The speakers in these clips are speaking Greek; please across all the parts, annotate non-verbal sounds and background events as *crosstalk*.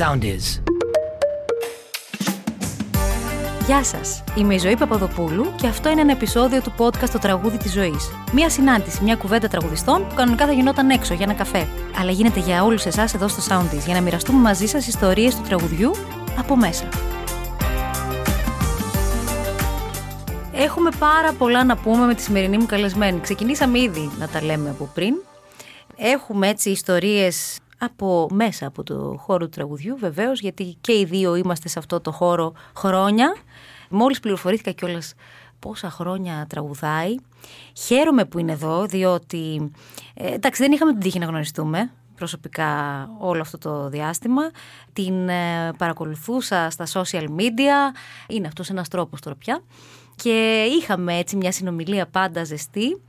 sound is. Γεια σας. Είμαι η Ζωή Παπαδοπούλου και αυτό είναι ένα επεισόδιο του podcast Το Τραγούδι της Ζωής. Μία συνάντηση, μια κουβέντα τραγουδιστών που κανονικά θα γινόταν έξω για ένα καφέ. Αλλά γίνεται για όλους εσάς εδώ στο Soundies για να μοιραστούμε μαζί σας ιστορίες του τραγουδιού από μέσα. Έχουμε πάρα πολλά να πούμε με τη σημερινή μου καλεσμένη. Ξεκινήσαμε ήδη να τα λέμε από πριν. Έχουμε έτσι ιστορίες από μέσα από το χώρο του τραγουδιού βεβαίως γιατί και οι δύο είμαστε σε αυτό το χώρο χρόνια. Μόλις πληροφορήθηκα κιόλας πόσα χρόνια τραγουδάει. Χαίρομαι που είναι εδώ διότι ε, εντάξει δεν είχαμε την τύχη να γνωριστούμε προσωπικά όλο αυτό το διάστημα. Την ε, παρακολουθούσα στα social media. Είναι αυτός ένας τρόπος τώρα πια. Και είχαμε έτσι μια συνομιλία πάντα ζεστή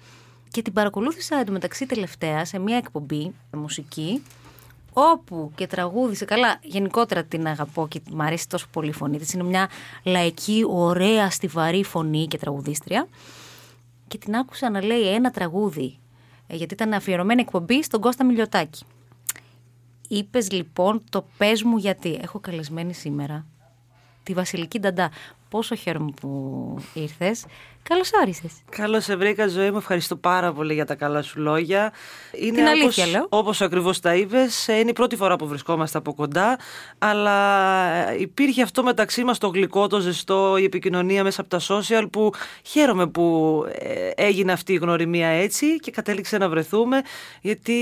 και την παρακολούθησα εντωμεταξύ τελευταία σε μια εκπομπή μουσική όπου και τραγούδισε καλά, γενικότερα την αγαπώ και μου αρέσει τόσο πολύ η φωνή της. Είναι μια λαϊκή, ωραία, στιβαρή φωνή και τραγουδίστρια. Και την άκουσα να λέει ένα τραγούδι, ε, γιατί ήταν αφιερωμένη εκπομπή στον Κώστα Μιλιοτάκη. Είπες λοιπόν το πες μου γιατί. Έχω καλεσμένη σήμερα τη Βασιλική Νταντά. Πόσο χαίρομαι που ήρθες. Καλώς όρισες. Καλώς σε βρήκα, ζωή μου. Ευχαριστώ πάρα πολύ για τα καλά σου λόγια. Είναι Την αλήθεια, όπως, λέω. Όπως ακριβώς τα είπες, ε, είναι η πρώτη φορά που βρισκόμαστε από κοντά. Αλλά ε, υπήρχε αυτό μεταξύ μας το γλυκό, το ζεστό, η επικοινωνία μέσα από τα social που χαίρομαι που ε, έγινε αυτή η γνωριμία έτσι και κατέληξε να βρεθούμε. Γιατί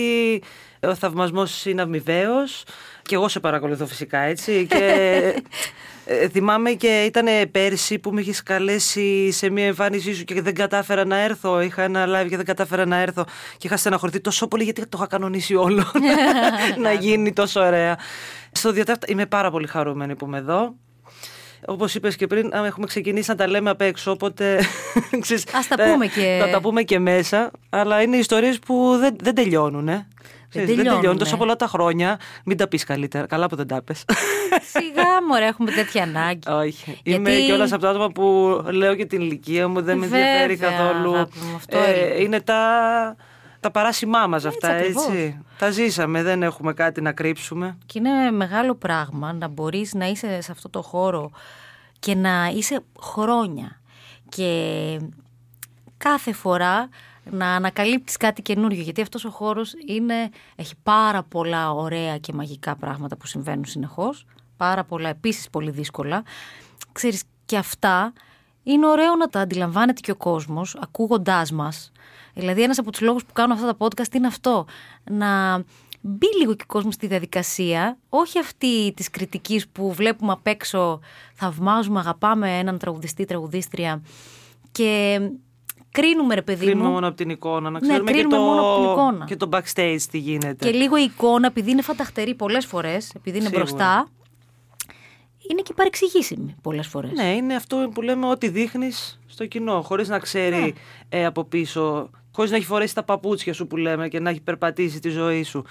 ο θαυμασμός είναι αμοιβαίος. Και εγώ σε παρακολουθώ φυσικά έτσι. Και *laughs* Ε, θυμάμαι και ήταν πέρσι που με είχες καλέσει σε μια εμφάνισή σου και δεν κατάφερα να έρθω. Είχα ένα live και δεν κατάφερα να έρθω. Και είχα στεναχωρηθεί τόσο πολύ γιατί το είχα κανονίσει όλο *laughs* *laughs* να γίνει τόσο ωραία. Στο διατάφτα είμαι πάρα πολύ χαρούμενη που είμαι εδώ. Όπως είπες και πριν, έχουμε ξεκινήσει να τα λέμε απ' έξω. Οπότε. *laughs* Α τα πούμε και. Θα τα πούμε και μέσα. Αλλά είναι ιστορίες που δεν, δεν τελειώνουν. Ε. Δεν τελειώνουν. τόσο πολλά τα χρόνια. Μην τα πεις καλύτερα. Καλά που δεν τα πες. Σιγά μωρέ, έχουμε τέτοια ανάγκη. Όχι. Γιατί... Είμαι κιόλας από τα άτομα που λέω και την ηλικία μου, δεν με ενδιαφέρει καθόλου. αυτό ε, είναι τα, τα παράσημά μας αυτά, έτσι. Τα ζήσαμε, δεν έχουμε κάτι να κρύψουμε. Και είναι μεγάλο πράγμα να μπορείς να είσαι σε αυτό το χώρο και να είσαι χρόνια. Και κάθε φορά να ανακαλύπτεις κάτι καινούριο γιατί αυτός ο χώρος είναι, έχει πάρα πολλά ωραία και μαγικά πράγματα που συμβαίνουν συνεχώς πάρα πολλά επίσης πολύ δύσκολα. Ξέρεις και αυτά είναι ωραίο να τα αντιλαμβάνεται και ο κόσμος ακούγοντάς μας. Δηλαδή ένας από τους λόγους που κάνω αυτά τα podcast είναι αυτό. Να μπει λίγο και ο κόσμος στη διαδικασία όχι αυτή της κριτικής που βλέπουμε απ' έξω θαυμάζουμε, αγαπάμε έναν τραγουδιστή, τραγουδίστρια και κρίνουμε ρε παιδί κρίνουμε μου. μόνο από την εικόνα, να Ναι, ξέρουμε και, κρίνουμε το... μόνο από την εικόνα. και το backstage τι γίνεται. Και λίγο η εικόνα, επειδή είναι φανταχτερή πολλές φορές, επειδή είναι Σίγουρα. μπροστά, είναι και παρεξηγήσιμη πολλές φορές. Ναι, είναι αυτό που λέμε ότι δείχνεις στο κοινό, χωρίς να ξέρει Ναι. ε, από πίσω, χωρίς να έχει φορέσει τα παπούτσια σου που λέμε και να έχει περπατήσει τη ζωή σου.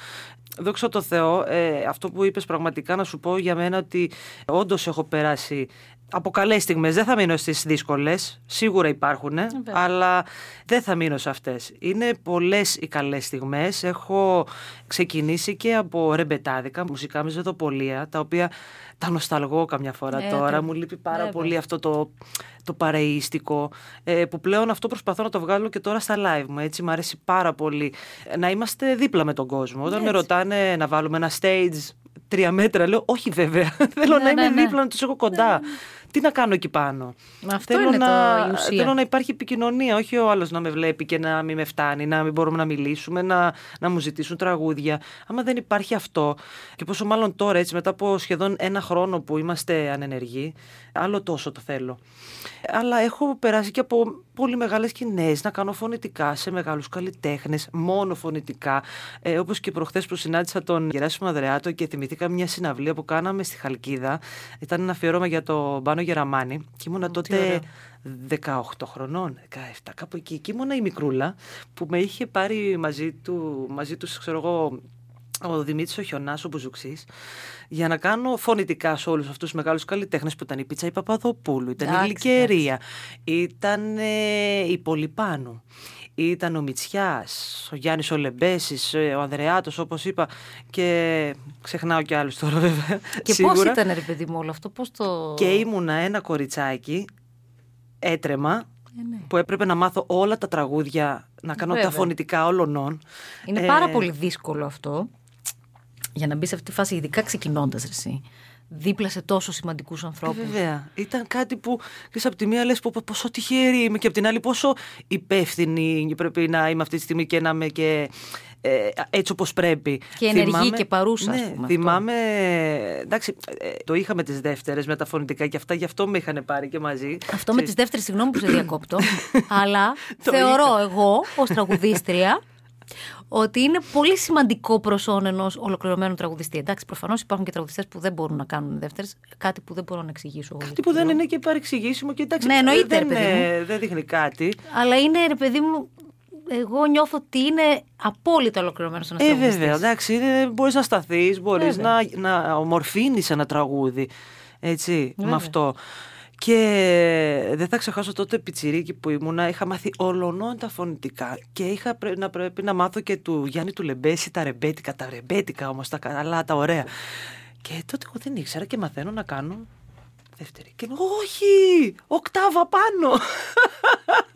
Δόξα τω Θεώ, ε, αυτό που είπες πραγματικά να σου πω για μένα ότι όντως έχω περάσει από καλές στιγμές. Δεν θα μείνω στις δύσκολες, σίγουρα υπάρχουν, αλλά δεν θα μείνω σε αυτές. Είναι πολλές οι καλές στιγμές. Έχω ξεκινήσει και από ρεμπετάδικα, μουσικά με ζεδοπολία, τα οποία τα νοσταλγώ καμιά φορά Ε, τώρα. το- Μου λείπει πάρα βέβαια. πολύ αυτό το, το παρεΐστικο, ε, που πλέον αυτό προσπαθώ να το βγάλω και τώρα στα live μου. Έτσι, μου αρέσει πάρα πολύ ε, να είμαστε δίπλα με τον κόσμο. Όταν με Έτσι. ρωτάνε να βάλουμε ένα stage τρία μέτρα, λέω όχι βέβαια. *laughs* Θέλω Ναι, να είμαι ναι, ναι. δίπλα, να τους έχω κοντά. Τι να κάνω εκεί πάνω; Μα αυτό θέλω, είναι να, το, η ουσία. θέλω να υπάρχει επικοινωνία, όχι ο άλλος να με βλέπει και να μην με φτάνει, να μην μπορούμε να μιλήσουμε, να, να μου ζητήσουν τραγούδια. Άμα δεν υπάρχει αυτό, και πόσο μάλλον τώρα, έτσι, μετά από σχεδόν ένα χρόνο που είμαστε ανενεργοί, άλλο τόσο το θέλω. Αλλά έχω περάσει και από πολύ μεγάλες σκηνές να κάνω φωνητικά σε μεγάλους καλλιτέχνες, μόνο φωνητικά. Ε, όπως και προχθές που συνάντησα τον Γεράσιμο Αδρεάτο και θυμηθήκα μια συναυλία που κάναμε στη Χαλκίδα. Ήταν ένα αφιερώμα για τον Πάνο Γεραμάνη και ήμουνα τι ωραίο. τότε 18 χρονών, 17, κάπου εκεί. Και ήμουνα η μικρούλα που με είχε πάρει μαζί του, μαζί τους, ξέρω εγώ, ο Δημήτρης ο Χιονάς, ο Μπουζουξής, για να κάνω φωνητικά σε όλους αυτούς τους μεγάλους καλλιτέχνες που ήταν η Πίτσα η Παπαδοπούλου, ήταν η Εντάξει, Γλυκερία, ήταν ε, η Πολυπάνου. ήταν ο Μητσιάς, ο Γιάννης ο Λεμπέσης, ε, ο Ανδρεάτος όπως είπα και ξεχνάω κι άλλους τώρα βέβαια. Και σίγουρα. πώς ήταν ρε παιδί μου όλο αυτό, πώς το... Και ήμουνα ένα κοριτσάκι, έτρεμα, Ε, ναι. που έπρεπε να μάθω όλα τα τραγούδια, να κάνω Βέβαια. τα φωνητικά όλων. Είναι Ε, πάρα πολύ δύσκολο αυτό για να μπει σε αυτή τη φάση, ειδικά ξεκινώντας εσύ. Δίπλα σε τόσο σημαντικούς Ε, ανθρώπους. βέβαια. Ήταν κάτι που ξέρεις, από τη μία λες πω, πω, πόσο τυχερή είμαι και από την άλλη πόσο υπεύθυνη πρέπει να είμαι αυτή τη στιγμή και να είμαι και ε, έτσι όπως πρέπει. Και ενεργή και παρούσα, ας Ναι, πούμε, αυτό. θυμάμαι, εντάξει, ε, το είχαμε τις δεύτερες με τα φωνητικά και αυτά, γι' αυτό με είχαν πάρει και μαζί. Αυτό με τις Ξέρεις, δεύτερες, συγγνώμη που σε διακόπτω, *laughs* αλλά Το θεωρώ είχα. εγώ ως τραγουδίστρια ότι είναι πολύ σημαντικό προσόν ενό ολοκληρωμένου τραγουδιστή. Εντάξει, προφανώς υπάρχουν και τραγουδιστές που δεν μπορούν να κάνουν δεύτερες, κάτι που δεν μπορώ να εξηγήσω εγώ. Κάτι που δεν είναι και παρεξηγήσιμο και εντάξει, Ναι, εννοείται, δεν, ρε παιδί ε, δεν δείχνει κάτι. Αλλά είναι, ρε παιδί μου, εγώ νιώθω ότι είναι απόλυτα ολοκληρωμένος ένας Ε, τραγουδιστής. βέβαια, εντάξει, είναι, μπορείς να σταθείς, μπορείς Βέβαια. να, να ομορφύνεις ένα τραγούδι, έτσι, Βέβαια. με αυτό. Και δεν θα ξεχάσω τότε πιτσιρίκι που ήμουνα, είχα μάθει ολονών τα φωνητικά και είχα πρέ- να πρέπει να μάθω και του Γιάννη του Λεμπέση τα ρεμπέτικα, τα ρεμπέτικα όμως, τα καλά, τα ωραία. Και τότε εγώ δεν ήξερα και μαθαίνω να κάνω δεύτερη. Και μου, όχι, οκτάβα πάνω. *laughs*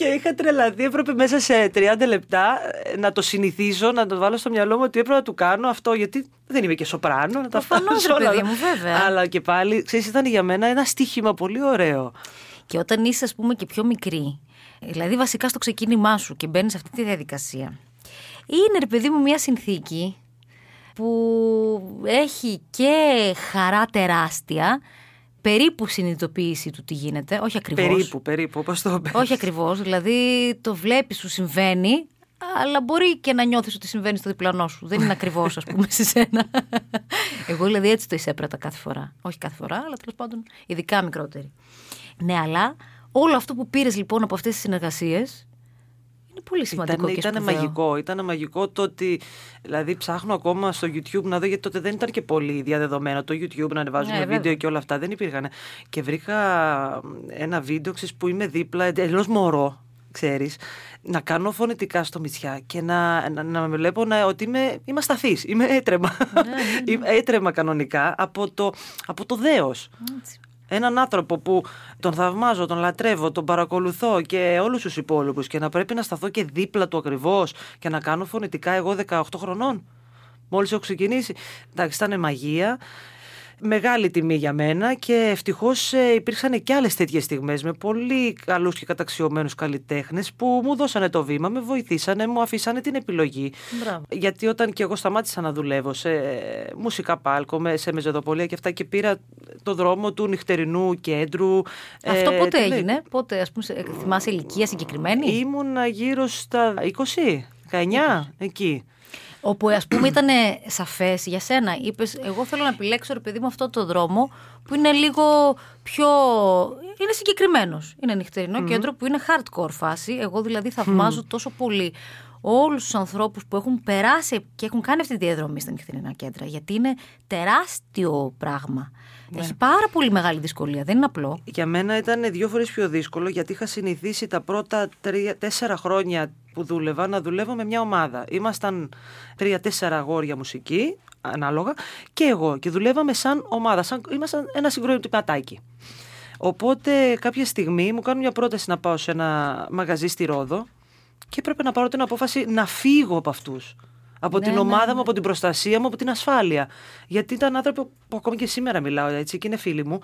Και είχα τρελαθεί, έπρεπε μέσα σε 30 λεπτά ε, να το συνηθίζω, να το βάλω στο μυαλό μου ότι έπρεπε να του κάνω αυτό, γιατί δεν είμαι και σοπράνο. Να τα Προφανώς, φτάνω ρε όλα. παιδί μου, βέβαια. Αλλά και πάλι, ξέρεις, ήταν για μένα ένα στοίχημα πολύ ωραίο. Και όταν είσαι, ας πούμε, και πιο μικρή, δηλαδή βασικά στο ξεκίνημά σου και μπαίνεις σε αυτή τη διαδικασία, είναι ρε παιδί μου μια συνθήκη που έχει και χαρά τεράστια, περίπου συνειδητοποίηση του τι γίνεται, όχι ακριβώς. Περίπου, περίπου, όπως το πες. Όχι ακριβώς, δηλαδή το βλέπεις σου συμβαίνει, αλλά μπορεί και να νιώθεις ότι συμβαίνει στο διπλανό σου. Δεν είναι ακριβώς, ας πούμε, σε σένα. Εγώ δηλαδή έτσι το εισέπρατα κάθε φορά. Όχι κάθε φορά, αλλά τέλος πάντων ειδικά μικρότερη. Ναι, αλλά όλο αυτό που πήρες λοιπόν από αυτές τις συνεργασίες είναι πολύ σημαντικό Ήταν, και ήταν σπουδαίο. μαγικό. Ήταν μαγικό το ότι. Δηλαδή, ψάχνω ακόμα στο YouTube να δω, γιατί τότε δεν ήταν και πολύ διαδεδομένο το YouTube να ανεβάζουμε Ναι, βίντεο βέβαια. και όλα αυτά. Δεν υπήρχαν. Και βρήκα ένα βίντεο ξέρεις, που είμαι δίπλα, εντελώς μωρό, ξέρεις, να κάνω φωνητικά στο μυτσιά και να, να, να με βλέπω να, ότι είμαι, είμαι ασταθής, είμαι έτρεμα. Ναι, *laughs* Είμαι έτρεμα κανονικά από το, από το δέος. Έτσι. Έναν άνθρωπο που τον θαυμάζω, τον λατρεύω, τον παρακολουθώ και όλους τους υπόλοιπους και να πρέπει να σταθώ και δίπλα του ακριβώς και να κάνω φωνητικά εγώ 18 χρονών. Μόλις έχω ξεκινήσει. Εντάξει, ήταν μαγεία. Μεγάλη τιμή για μένα και ευτυχώς ε, υπήρξαν και άλλες τέτοιες στιγμές με πολύ καλούς και καταξιωμένους καλλιτέχνες που μου δώσανε το βήμα, με βοηθήσανε, μου αφήσανε την επιλογή. Μπράβο. Γιατί όταν και εγώ σταμάτησα να δουλεύω σε μουσικά πάλκο, με- σε μεζεδοπολία και αυτά και πήρα το δρόμο του νυχτερινού κέντρου. Αυτό ε, πότε τι λέει, έγινε, πότε, ας πούμε, σε- θυμάσαι ηλικία συγκεκριμένη; Ήμουνα γύρω στα 20, 19, εκεί. Όπου ας πούμε ήταν σαφές για σένα. Είπες, Εγώ θέλω να επιλέξω ρε παιδί μου αυτό το δρόμο που είναι λίγο πιο. είναι συγκεκριμένος. Είναι νυχτερινό κέντρο που είναι hardcore φάση. Εγώ δηλαδή θαυμάζω τόσο πολύ όλους τους ανθρώπους που έχουν περάσει και έχουν κάνει αυτή τη διαδρομή στα νυχτερινά κέντρα. Γιατί είναι τεράστιο πράγμα. Έχει πάρα πολύ μεγάλη δυσκολία. Δεν είναι απλό. Για μένα ήταν δύο φορές πιο δύσκολο γιατί είχα συνηθίσει τα πρώτα τρία, τέσσερα χρόνια που δούλευα να δουλεύω με μια ομάδα. Ήμασταν τρία-τέσσερα αγόρια μουσική, ανάλογα, και εγώ. Και δουλεύαμε σαν ομάδα, σαν, ήμασταν ένα συγκροτηματάκι. Οπότε κάποια στιγμή μου κάνουν μια πρόταση να πάω σε ένα μαγαζί στη Ρόδο και έπρεπε να πάρω την απόφαση να φύγω από αυτούς. Από Ναι, την ναι, ομάδα ναι. μου, από την προστασία μου, από την ασφάλεια. Γιατί ήταν άνθρωποι που ακόμη και σήμερα μιλάω έτσι και είναι φίλοι μου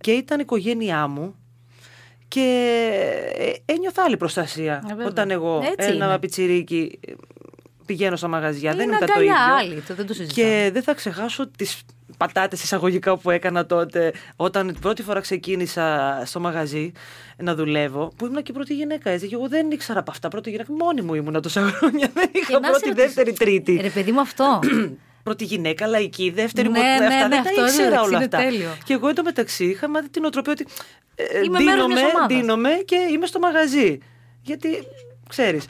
και ήταν η οικογένειά μου και ε, ένιωθα άλλη προστασία Ε, βέβαια. όταν εγώ Έτσι ένα είναι. πιτσιρίκι ε, πηγαίνω στα μαγαζιά. δεν είναι ήταν το αγκαλιά ίδιο. άλλη, το δεν το συζητάμε. Και δεν θα ξεχάσω τις πατάτες εισαγωγικά που έκανα τότε όταν την πρώτη φορά ξεκίνησα στο μαγαζί να δουλεύω που ήμουν και πρώτη γυναίκα έτσι και εγώ δεν ήξερα από αυτά πρώτη γυναίκα μόνη μου ήμουνα τόσα *laughs* χρόνια δεν Και είχα να σε πρώτη, ρωτήσω, δεύτερη, τρίτη Ρε παιδί μου αυτό. *clears throat* πρώτη γυναίκα, λαϊκή, δεύτερη Ναι, μου. ναι, αυτά ναι, δεν αυτό τα ήξερα εντάξει, όλα είναι αυτά. τέλειο. Και εγώ εντωμεταξύ είχα μάθει την οτροπία ότι ε, Είμαι μέρος δίνομαι, μιας ομάδας. δίνομαι και είμαι στο μαγαζί. Γιατί ξέρεις.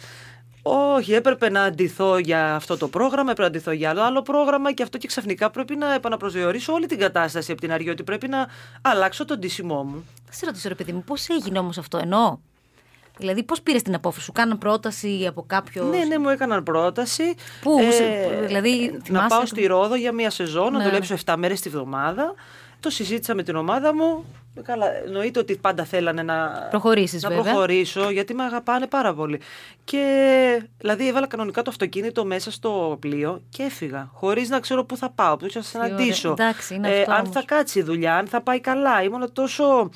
Όχι, έπρεπε να αντιθώ για αυτό το πρόγραμμα, έπρεπε να αντιθώ για άλλο, άλλο πρόγραμμα και αυτό και ξαφνικά πρέπει να επαναπροσδιορίσω όλη την κατάσταση από την αρχή. Ότι πρέπει να αλλάξω τον τίσιμό μου. Θα σε ρωτήσω, ρε παιδί μου, πώς έγινε όμως αυτό. Ενώ Δηλαδή, πώς πήρες την απόφαση, σου κάναν πρόταση από κάποιο. Ναι, ναι, μου έκαναν πρόταση. Πού, ε, δηλαδή, να πάω στη Ρόδο για μία σεζόν, ναι. να δουλέψω 7 μέρες τη βδομάδα. Το συζήτησα με την ομάδα μου. Καλά, εννοείται ότι πάντα θέλανε να, Προχωρήσεις, να βέβαια. προχωρήσω, γιατί με αγαπάνε πάρα πολύ. Και δηλαδή έβαλα κανονικά το αυτοκίνητο μέσα στο πλοίο και έφυγα. Χωρίς να ξέρω πού θα πάω, πού θα συναντήσω. Εντάξει, είναι ε, αυτό αν όμως. θα κάτσει η δουλειά, αν θα πάει καλά. Ήμουν τόσο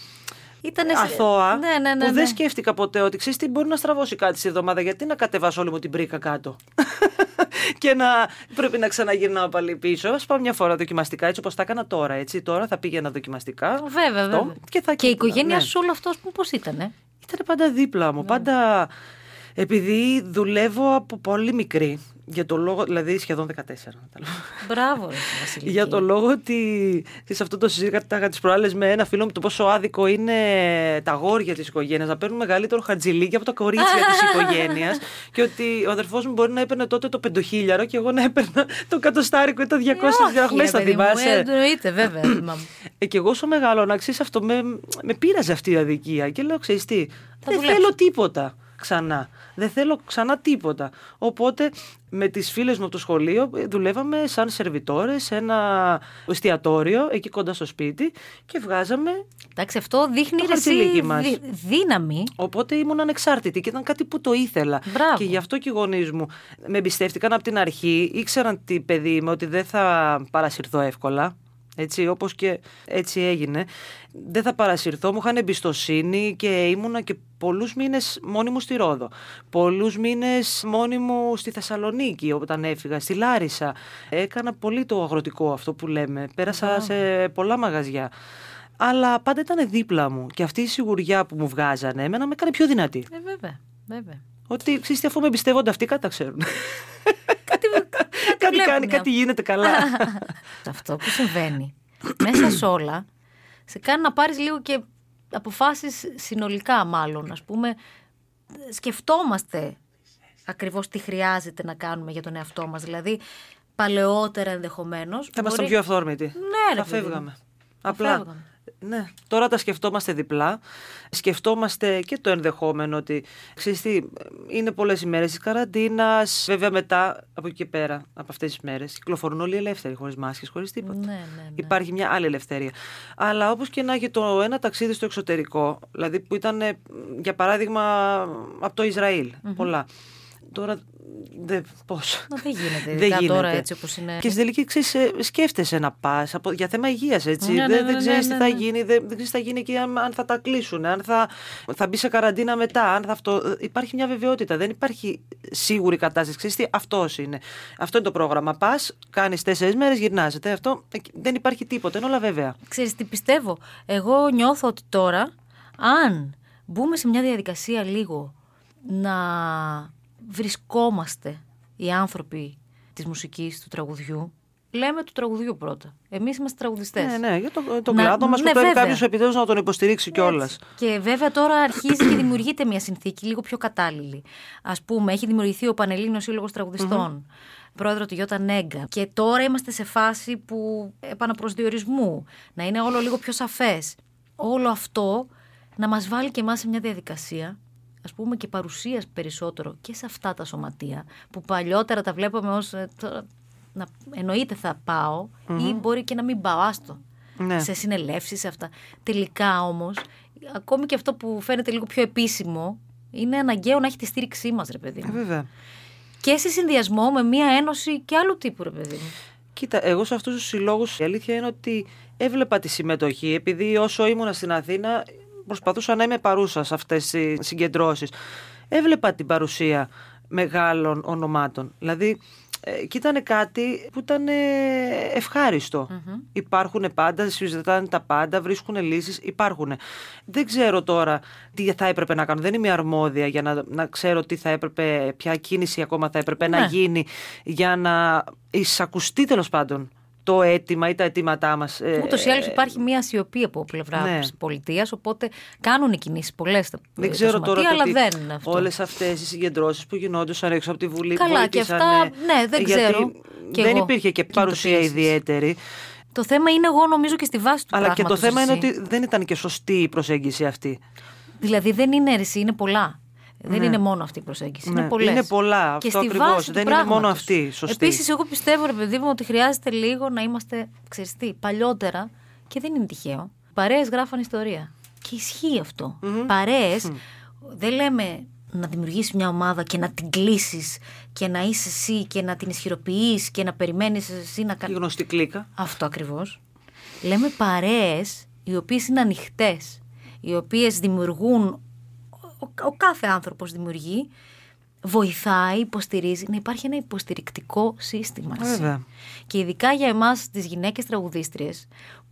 Ήτανε... αθώα Ναι, ναι, ναι, που ναι. δεν σκέφτηκα ποτέ ότι ξέρεις τι μπορεί να στραβώσει κάτι στη εβδομάδα. Γιατί να κατεβάσω όλη μου την πρίκα κάτω; *laughs* και να πρέπει να ξαναγυρνάω πάλι πίσω. Α πάω μια φορά δοκιμαστικά έτσι όπως τα έκανα τώρα. Έτσι. Τώρα θα πήγαινα δοκιμαστικά. Βέβαια, Αυτό, βέβαια. Και, θα και η οικογένειά ναι. σου όλο αυτός πώς ήταν. Ήταν πάντα δίπλα μου. Πάντα. Επειδή δουλεύω από πολύ μικρή, για το λόγο, δηλαδή σχεδόν 14. να τα λέω. Μπράβο, ρε, Βασιλική. Για το λόγο ότι σε αυτό το συζήτηκα τις προάλλες με ένα φίλο μου το πόσο άδικο είναι τα αγόρια της οικογένειας να παίρνουν μεγαλύτερο χατζηλίκι από τα κορίτσια της οικογένειας *laughs* και ότι ο αδερφός μου μπορεί να έπαιρνε τότε το πεντοχίλιαρο και εγώ να έπαιρνα το κατοστάρικο ή το 200 Όχι, δραχμές, ρε θα παιδί μου, θυμάσαι; ε, Εννοείται, βέβαια. *clears throat* θυμάμαι. Ε, και εγώ όσο μεγάλωνα, ξέρεις, αυτό με, με πείραζε αυτή η αδικία. Και λέω, ξέρεις τι, δεν δουλέψω. θέλω τίποτα ξανά. Δεν θέλω ξανά τίποτα. Οπότε με τις φίλες μου από το σχολείο ε, δουλεύαμε σαν σερβιτόρες σε ένα εστιατόριο εκεί κοντά στο σπίτι και βγάζαμε. Εντάξει, αυτό δείχνει Το ρε, εσύ, χαρτζηλίκι μας. δι- δύναμη. Οπότε ήμουν ανεξάρτητη και ήταν κάτι που το ήθελα. Μπράβο. Και γι' αυτό και οι γονείς μου με εμπιστεύτηκαν από την αρχή. Ήξεραν τι παιδί είμαι, ότι δεν θα παρασυρθώ εύκολα. Έτσι, όπως και έτσι έγινε. Δεν θα παρασυρθώ, μου είχαν εμπιστοσύνη και ήμουνα και πολλούς μήνες μόνη μου στη Ρόδο. Πολλούς μήνες μόνη μου στη Θεσσαλονίκη όταν έφυγα, στη Λάρισα. Έκανα πολύ το αγροτικό αυτό που λέμε. Πέρασα σε πολλά μαγαζιά. Αλλά πάντα ήταν δίπλα μου και αυτή η σιγουριά που μου βγάζανε εμένα με έκανε πιο δυνατή. Ε, βέβαια, βέβαια. Ότι ξέρεις τι, αφού με εμπιστεύονται αυτοί, κάτι τα ξέρουν. Κάτι, κάτι *laughs* κάνει, βλέπουνε. κάτι γίνεται καλά. *laughs* Αυτό που συμβαίνει μέσα σε όλα σε κάνει να πάρεις λίγο και αποφάσεις συνολικά μάλλον. Ας πούμε, σκεφτόμαστε ακριβώς τι χρειάζεται να κάνουμε για τον εαυτό μας. Δηλαδή, παλαιότερα ενδεχομένως... θα ήμασταν μπορεί- πιο αυθόρμητοι. Ναι, ρε θα παιδί μου. φεύγαμε. Θα Απλά. Φεύγαμε. Ναι, τώρα τα σκεφτόμαστε διπλά. Σκεφτόμαστε και το ενδεχόμενο ότι ξέρεις τι, είναι πολλές ημέρες της καραντίνας. Βέβαια, μετά από εκεί και πέρα, από αυτές τις μέρες, κυκλοφορούν όλοι ελεύθεροι, χωρίς μάσκες, χωρίς τίποτα. Ναι, ναι, ναι. Υπάρχει μια άλλη ελευθερία. Αλλά όπως και να έχει το ένα ταξίδι στο εξωτερικό, δηλαδή που ήταν, ε, για παράδειγμα, από το ισραηλ πολλά. Τώρα δεν. Πώς. Μα δεν γίνεται, Δεν ειδικά γίνεται. τώρα έτσι όπως είναι. Και στην τελική ξέρεις, ε, σκέφτεσαι να πας για θέμα υγείας, έτσι. Ναι, ναι, δεν ναι, δεν ναι, ξέρεις ναι, τι ναι. θα γίνει, δεν, δεν ξέρεις τι θα γίνει εκεί, αν, αν θα τα κλείσουν, αν θα, θα μπει σε καραντίνα μετά. Αν θα αυτό, ε, υπάρχει μια βεβαιότητα. Δεν υπάρχει σίγουρη κατάσταση. Ξέρεις τι, αυτός είναι. Αυτό είναι το πρόγραμμα. Πας, κάνεις τέσσερις μέρες, γυρνά. Αυτό ε, δεν υπάρχει τίποτα. Είναι όλα βέβαια. Ξέρεις τι πιστεύω; Εγώ νιώθω ότι τώρα, αν μπούμε σε μια διαδικασία λίγο να βρισκόμαστε οι άνθρωποι της μουσικής, του τραγουδιού, λέμε του τραγουδιού πρώτα. Εμείς είμαστε τραγουδιστές. Ναι, ναι, για το, το Να- κλάδο μας ναι, που πρέπει βέβαια. κάποιος επιτέλους να τον υποστηρίξει κιόλας. Έτσι. Και βέβαια τώρα αρχίζει και δημιουργείται μια συνθήκη λίγο πιο κατάλληλη. Α πούμε, έχει δημιουργηθεί ο Πανελλήνιος Σύλλογος Τραγουδιστών, πρόεδρο του Γιώτα Νέγκα. Και τώρα είμαστε σε φάση που επαναπροσδιορισμού, να είναι όλο λίγο πιο σαφές. Όλο αυτό να μας βάλει και εμάς σε μια διαδικασία ας πούμε και παρουσίας περισσότερο και σε αυτά τα σωματεία που παλιότερα τα βλέπαμε ως ε, τώρα, να, εννοείται θα πάω ή μπορεί και να μην πάω άστο Ναι. σε συνελεύσεις, σε αυτά. Τελικά όμως, ακόμη και αυτό που φαίνεται λίγο πιο επίσημο, είναι αναγκαίο να έχει τη στήριξή μας, ρε παιδί Ε, μου. βέβαια. Και σε συνδυασμό με μία ένωση και άλλου τύπου, ρε παιδί μου. Κοίτα, εγώ σε αυτούς τους συλλόγους η αλήθεια είναι ότι έβλεπα τη συμμετοχή επειδή όσο ήμουνα στην Αθήνα προσπαθούσα να είμαι παρούσα σε αυτές τις συγκεντρώσεις. Έβλεπα την παρουσία μεγάλων ονομάτων. Δηλαδή, ε, και ήταν κάτι που ήταν ε, ευχάριστο. Υπάρχουν πάντα, συζητάνε τα πάντα, βρίσκουν λύσεις, υπάρχουν. Δεν ξέρω τώρα τι θα έπρεπε να κάνω. Δεν είμαι αρμόδια για να, να ξέρω τι θα έπρεπε, ποια κίνηση ακόμα θα έπρεπε να Ναι. γίνει για να εισακουστεί τέλος πάντων το αίτημα ή τα αιτήματά μας. Ε, Ούτως ή άλλως υπάρχει μία σιωπή από πλευρά ναι. της πολιτείας, οπότε κάνουν κινήσεις πολλές στα δεν τα ξέρω σωματεία, τώρα αλλά το τι δεν είναι αυτό. όλες αυτές οι συγκεντρώσεις που γινόντουσαν έξω από τη Βουλή Καλά, και βοήθησαν, αυτά, ε, ναι, δεν γιατί ξέρω. Και δεν εγώ υπήρχε και παρουσία κινητοποιήσεις. ιδιαίτερη. Το θέμα είναι, εγώ νομίζω και στη βάση του Αλλά και το πράγματος, θέμα είναι εσύ. ότι δεν ήταν και σωστή η προσέγγιση αυτή. Δηλαδή δεν είναι αίρεση, είναι πολλά. Δεν είναι μόνο αυτή η προσέγγιση. Ναι. Είναι πολλές. Είναι πολλά. Και Αυτό στη ακριβώς. βάση του Δεν είναι μόνο πράγματος. αυτή. Σωστή. Επίσης, εγώ πιστεύω, ρε παιδί μου, ότι χρειάζεται λίγο να είμαστε, ξέρεις τι, παλιότερα, και δεν είναι τυχαίο, παρέες γράφαν ιστορία. Και ισχύει αυτό. Παρέες, δεν λέμε να δημιουργήσεις μια ομάδα και να την κλείσεις και να είσαι εσύ και να την ισχυροποιείς και να περιμένεις εσύ να Η κάνει. γνωστή κλίκα. Αυτό ακριβώς. Λέμε παρέες οι οποίες είναι ανοιχτές, οι οποίες δημιουργούν. Ο, ο κάθε άνθρωπος δημιουργεί, βοηθάει, υποστηρίζει, να υπάρχει ένα υποστηρικτικό σύστημα. εσύ. Βέβαια. Και ειδικά για εμάς τις γυναίκες τραγουδίστριες,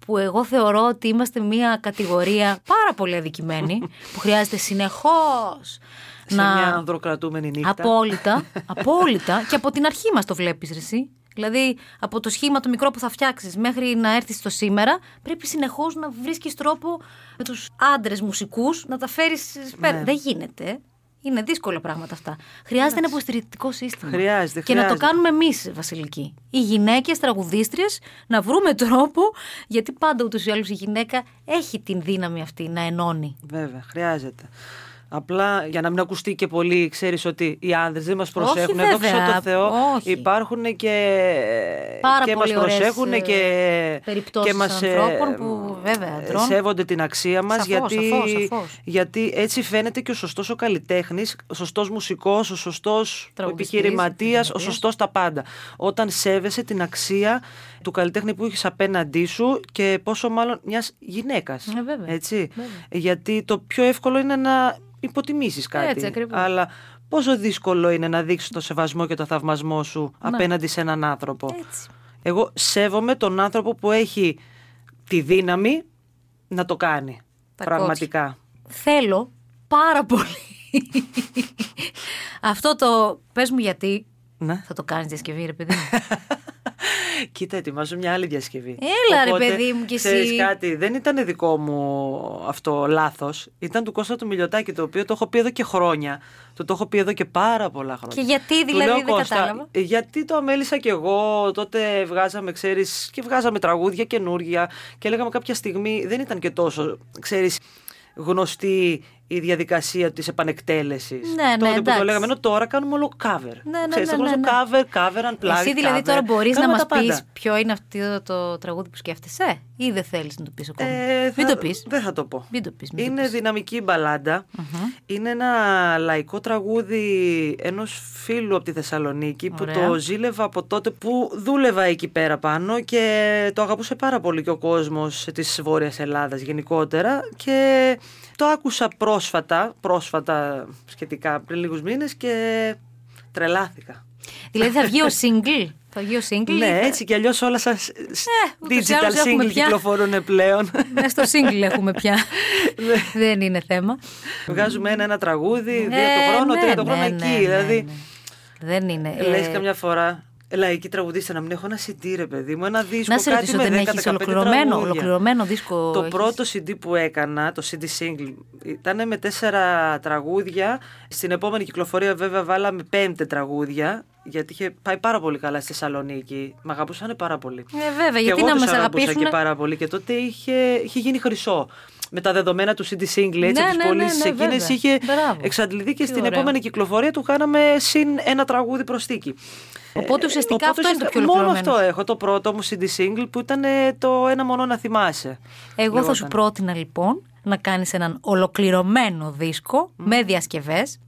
που εγώ θεωρώ ότι είμαστε μια κατηγορία πάρα πολύ αδικημένη, *laughs* που χρειάζεται συνεχώς Σε μια ανδροκρατούμενη νύχτα. Απόλυτα, *laughs* απόλυτα. Και από την αρχή μας το βλέπεις, εσύ. Δηλαδή, από το σχήμα το μικρό που θα φτιάξεις μέχρι να έρθεις στο σήμερα, πρέπει συνεχώς να βρίσκεις τρόπο με τους άντρες μουσικούς να τα φέρεις πέρα. Δεν γίνεται. Είναι δύσκολα πράγματα αυτά. Χρειάζεται ένα υποστηρικτικό σύστημα. Χρειάζεται, Και να το χρειάζεται. κάνουμε εμείς, Βασιλική. Οι γυναίκες τραγουδίστριες να βρούμε τρόπο, γιατί πάντα ούτως ή άλλως η γυναίκα έχει την δύναμη αυτή να ενώνει. Βέβαια, χρειάζεται. Απλά για να μην ακουστεί και πολύ, ξέρεις ότι οι άνδρες δεν μας προσέχουν. βέβαια. Δόξα τω Θεώ Όχι. υπάρχουν και, Πάρα και πολύ μας ωραίες, προσέχουν ε, και, περιπτώσεις και μας ε, ανθρώπων που, βέβαια, αντρών. σέβονται την αξία μας Σαφώς, γιατί, σαφώς, σαφώς. γιατί έτσι φαίνεται και ο σωστός ο καλλιτέχνης, ο σωστός μουσικός, ο σωστός ο Τραγουδιστής, επιχειρηματίας, ο επιχειρηματίας. σωστός τα πάντα. Όταν σέβεσαι την αξία του καλλιτέχνη που έχεις απέναντί σου και πόσο μάλλον μιας γυναίκας. Ε, βέβαια. Έτσι. Βέβαια. Γιατί το πιο εύκολο είναι να υποτιμήσεις κάτι. Έτσι, ακριβώς. Αλλά πόσο δύσκολο είναι να δείξεις το σεβασμό και το θαυμασμό σου απέναντι σε έναν άνθρωπο. Έτσι. Εγώ σέβομαι τον άνθρωπο που έχει τη δύναμη να το κάνει. Τα πραγματικά. Θέλω πάρα πολύ. Αυτό το. Πες μου γιατί. Ναι. Θα το κάνεις διασκευή, ρε παιδί μου. *laughs* Κοίτα, ετοιμάζω μια άλλη διασκευή. Έλα, ρε παιδί μου, κι εσύ. ξέρεις κάτι, δεν ήταν δικό μου αυτό λάθος. Ήταν του Κώστα του Μιλιοτάκη, το οποίο το έχω πει εδώ και χρόνια. Το το έχω πει εδώ και πάρα πολλά χρόνια. Και γιατί, Του δηλαδή, λέω, δεν «Κώστα, κατάλαβα». ε, Γιατί το αμέλησα κι εγώ, τότε βγάζαμε, ξέρεις, και βγάζαμε τραγούδια καινούρια και λέγαμε κάποια στιγμή, δεν ήταν και τόσο, ξέρεις, γνωστή η διαδικασία της επανεκτέλεσης. Ναι, ναι, τότε που το εντάξει. λέγαμε, ενώ τώρα κάνουμε όλο cover. Ναι, ναι, Ξέρεις, ναι, το γνωστό ναι, cover, cover, unplugged, Εσύ δηλαδή cover. τώρα μπορείς να Κάνουμε μας τα πάντα. πεις ποιο είναι αυτό το τραγούδι που σκέφτεσαι, ή δεν θέλεις να το πεις ακόμα; Ε, Μην θα- το πεις. Δεν θα το πω. Μην το πεις, μην το Είναι πεις. δυναμική μπαλάντα. Είναι ένα λαϊκό τραγούδι ενός φίλου από τη Θεσσαλονίκη που Ωραία. το ζήλευα από τότε που δούλευα εκεί πέρα πάνω και το αγαπούσε πάρα πολύ και ο κόσμος της Βόρειας Ελλάδας γενικότερα και το άκουσα πρόσφατα, πρόσφατα σχετικά πριν λίγους μήνες και τρελάθηκα. Δηλαδή θα βγει ο single; Θα βγει ο single. Ναι, έτσι κι αλλιώς όλα σας ούτως ή digital άλλως έχουμε single πια. κυκλοφορούν πλέον. Ναι, στο single έχουμε πια. Ναι. δεν είναι θέμα. Βγάζουμε ένα-ένα τραγούδι, δύο Ε, το χρόνο, ναι, τρία το ναι, χρόνο ναι, εκεί. ναι, δηλαδή, ναι. Δεν είναι. λες ε, καμιά φορά, λαϊκή τραγουδίστρια να μην έχω ένα CD, ρε παιδί μου, ένα δίσκο, Να σε κάτι ρωτήσω, με δεν 10, έχεις 15 ολοκληρωμένο, τραγούδια. ολοκληρωμένο δίσκο. Το έχεις; πρώτο CD που έκανα, το CD single, ήταν με τέσσερα τραγούδια. Στην επόμενη κυκλοφορία βέβαια βάλαμε πέντε τραγούδια, γιατί είχε πάει πάρα πολύ καλά στη Θεσσαλονίκη. Μ' αγαπούσαν πάρα πολύ. Ε, βέβαια, Και γιατί εγώ να τους μας αγαπούσα αγαπήσουν. και πάρα πολύ. Και τότε είχε, είχε γίνει χρυσό. Με τα δεδομένα του CD single, έτσι, Ναι, από ναι, τι ναι, πωλήσει ναι, εκείνε, βέβαια. είχε Μπράβο. εξαντληθεί και Τι στην ωραίο. επόμενη κυκλοφορία του κάναμε συν ένα τραγούδι προστίκη. Οπότε ουσιαστικά αυτό είναι το πιο Μόνο ολοκληρωμένο. αυτό έχω, το πρώτο μου CD single που ήταν ε, το ένα μόνο να θυμάσαι. Εγώ θα σου λεγόταν. πρότεινα λοιπόν να κάνεις έναν ολοκληρωμένο δίσκο με διασκευές.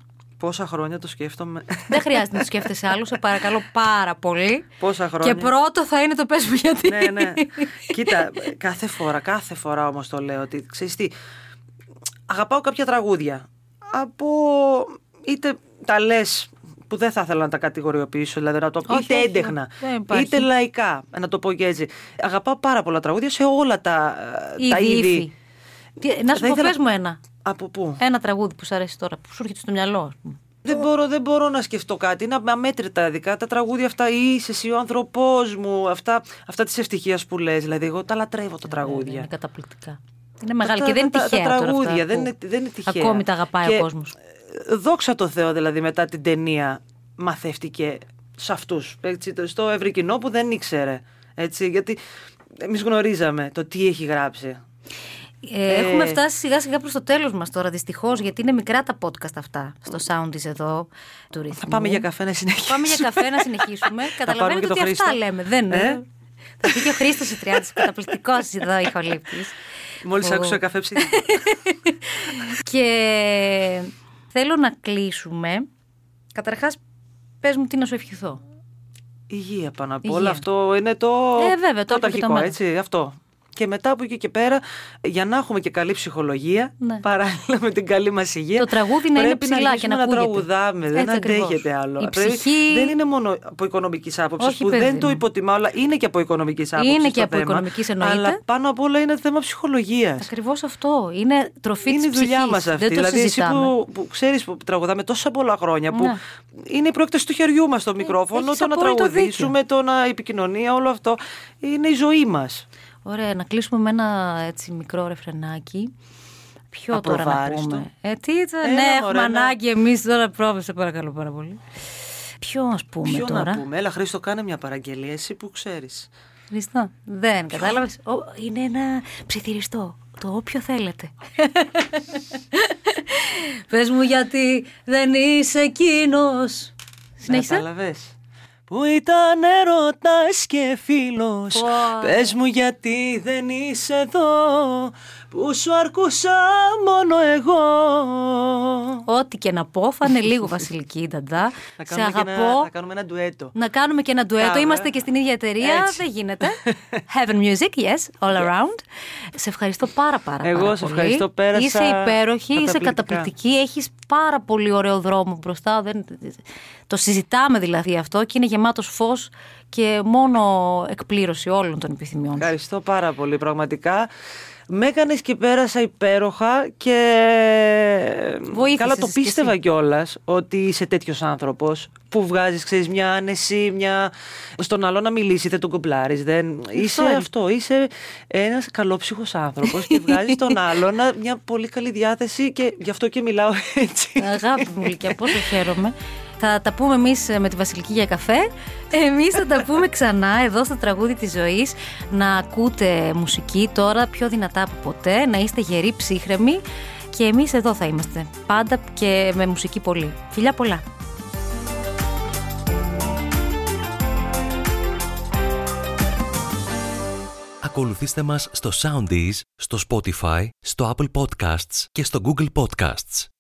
Πόσα χρόνια το σκέφτομαι. Δεν χρειάζεται να το σκέφτεσαι άλλο, σε παρακαλώ πάρα πολύ. Πόσα χρόνια. Και πρώτο θα είναι το πες μου γιατί. ναι, ναι. Κοίτα, κάθε φορά, κάθε φορά όμως το λέω ότι ξέρεις τι, αγαπάω κάποια τραγούδια. Από είτε τα λες που δεν θα ήθελα να τα κατηγοριοποιήσω, δηλαδή να το πω Όχι, είτε όχι, έντεχνα, δεν υπάρχει. είτε λαϊκά, να το πω και έτσι. Αγαπάω πάρα πολλά τραγούδια σε όλα τα, τα Ήδη, είδη. ύφη. Τι- Να σου Θα πω, ήθελα- πες μου ένα. Από πού; Ένα τραγούδι που σου αρέσει τώρα, που σου έρχεται στο μυαλό. ας πούμε. Δεν μπορώ, δεν μπορώ να σκεφτώ κάτι. Είναι αμέτρητα δικά τα τραγούδια αυτά. Είσαι εσύ ο άνθρωπός μου. Αυτά, αυτά τη ευτυχία που λες. Δηλαδή, εγώ τα λατρεύω τα τραγούδια. Είναι καταπληκτικά. Είναι μεγάλη Τα- και δεν είναι τα- τα τυχαία. τώρα τραγούδια, αυτά δεν που είναι- δεν είναι τυχαία. Ακόμη τα αγαπάει Και, ο κόσμος. ε, Δόξα τω Θεώ, δηλαδή, μετά την ταινία μαθεύτηκε σε αυτούς. Στο ευρύ κοινό που δεν ήξερε. Έτσι, γιατί εμείς γνωρίζαμε το τι έχει γράψει. Ε, Έχουμε φτάσει σιγά σιγά προς το τέλος μας τώρα δυστυχώς γιατί είναι μικρά τα podcast αυτά στο sound της εδώ του ρυθμού. Θα πάμε για καφέ να συνεχίσουμε. Πάμε για καφέ να συνεχίσουμε. Καταλαβαίνετε και ότι το αυτά Χρήστο. λέμε. Δεν Ε; είναι. Θα πει και ο Χρήστος η Τριάδης, καταπληκτικός εδώ ηχολήπτης. Μόλις Που- άκουσα καφέ ψήφι. *laughs* Και θέλω να κλείσουμε. Καταρχάς, πες μου τι να σου ευχηθώ. Υγεία πάνω απ' Υγεία. όλα. Αυτό είναι το Ε, βέβαια, το πρώτο άπλο και το αρχικό, μέγα. έτσι, αυτό. Και μετά από εκεί και πέρα, για να έχουμε και καλή ψυχολογία, Ναι. παράλληλα με την καλή μας υγεία. Το τραγούδι να είναι πρέπει ψηλά να και να αρχίσουμε να ακούγεται. τραγουδάμε. Δεν Έτσι ακριβώς. αντέχεται άλλο. Η Πρέπει- ψυχή- Δεν είναι μόνο από οικονομικής άποψης Όχι, που παιδί δεν το μου. υποτιμάω, αλλά είναι και από οικονομικής άποψης. Είναι το και από θέμα. οικονομικής εννοείται. Αλλά πάνω απ' όλα είναι θέμα ψυχολογίας. Ακριβώς αυτό. Είναι τροφή Είναι της η δουλειά ψυχής. μας αυτή. Δεν το δηλαδή, εσύ συζητάμε. που, που ξέρεις που τραγουδάμε τόσα πολλά χρόνια, που Ναι. είναι η πρόκληση του χεριού μας το μικρόφωνο, έχεις το να απόλυτο τραγουδήσουμε, το να η επικοινωνία, όλο αυτό. Είναι η ζωή μας. Ωραία, να κλείσουμε με ένα έτσι μικρό ρεφρενάκι. Ποιο τώρα να Απροβάριστο. πούμε. Ε, τι ήταν, Έλα, ναι, μωρέ, έχουμε να- ανάγκη εμείς τώρα πρόβλημα, σε παρακαλώ πάρα πολύ. Ποιο ας πούμε Ποιο τώρα; να πούμε; Έλα, Χρήστο, κάνε μια παραγγελία. Εσύ που ξέρεις. Χριστό. Δεν κατάλαβες. Είναι ένα ψιθυριστό. Το όποιο θέλετε. *laughs* Πες μου γιατί δεν είσαι εκείνος. Συνέχισε. Κατάλαβες. Που ήταν έρωτα και φίλος. Πω. Πες μου γιατί δεν είσαι εδώ. Που σου αρκούσα μόνο εγώ; Ό,τι και να πω, φάνε λίγο βασιλική νταντά. Να Σε κάνουμε, και αγαπώ. ένα, να κάνουμε ένα ντουέτο. Να κάνουμε και ένα ντουέτο. Κάμε. Είμαστε και στην ίδια εταιρεία. Έτσι. Δεν γίνεται. *laughs* Heaven Music, yes, all around. Σε ευχαριστώ πάρα πάρα, Εγώ πάρα σε πολύ. ευχαριστώ, πέρασα Είσαι υπέροχη, είσαι καταπληκτικά. καταπληκτική. Έχεις πάρα πολύ ωραίο δρόμο μπροστά. Δεν... Το συζητάμε δηλαδή αυτό και είναι γεμάτος φως και μόνο εκπλήρωση όλων των επιθυμιών σου. Ευχαριστώ πάρα πολύ, πραγματικά. Με έκανε και πέρασα υπέροχα και. Βοήθησες Καλά, το κι πίστευα εσύ. κιόλας ότι είσαι τέτοιος άνθρωπος που βγάζεις, ξέρεις, μια άνεση, μια. στον άλλο να μιλήσει, δεν τον κομπλάρει. Δεν... Είσαι είναι. αυτό. Είσαι ένας καλόψυχος άνθρωπος και βγάζεις τον *laughs* άλλο μια πολύ καλή διάθεση και γι' αυτό και μιλάω έτσι. Αγάπη μου, Λυκιά, πόσο χαίρομαι. Θα τα πούμε εμείς με τη Βασιλική για καφέ. Εμείς θα τα πούμε ξανά εδώ στο τραγούδι της ζωής. Να ακούτε μουσική τώρα πιο δυνατά από ποτέ, να είστε γεροί, ψύχρεμοι. Και εμείς εδώ θα είμαστε. Πάντα και με μουσική πολύ. Φιλιά πολλά. Ακολουθήστε μας στο Soundees, στο Spotify, στο Apple Podcasts και στο Google Podcasts.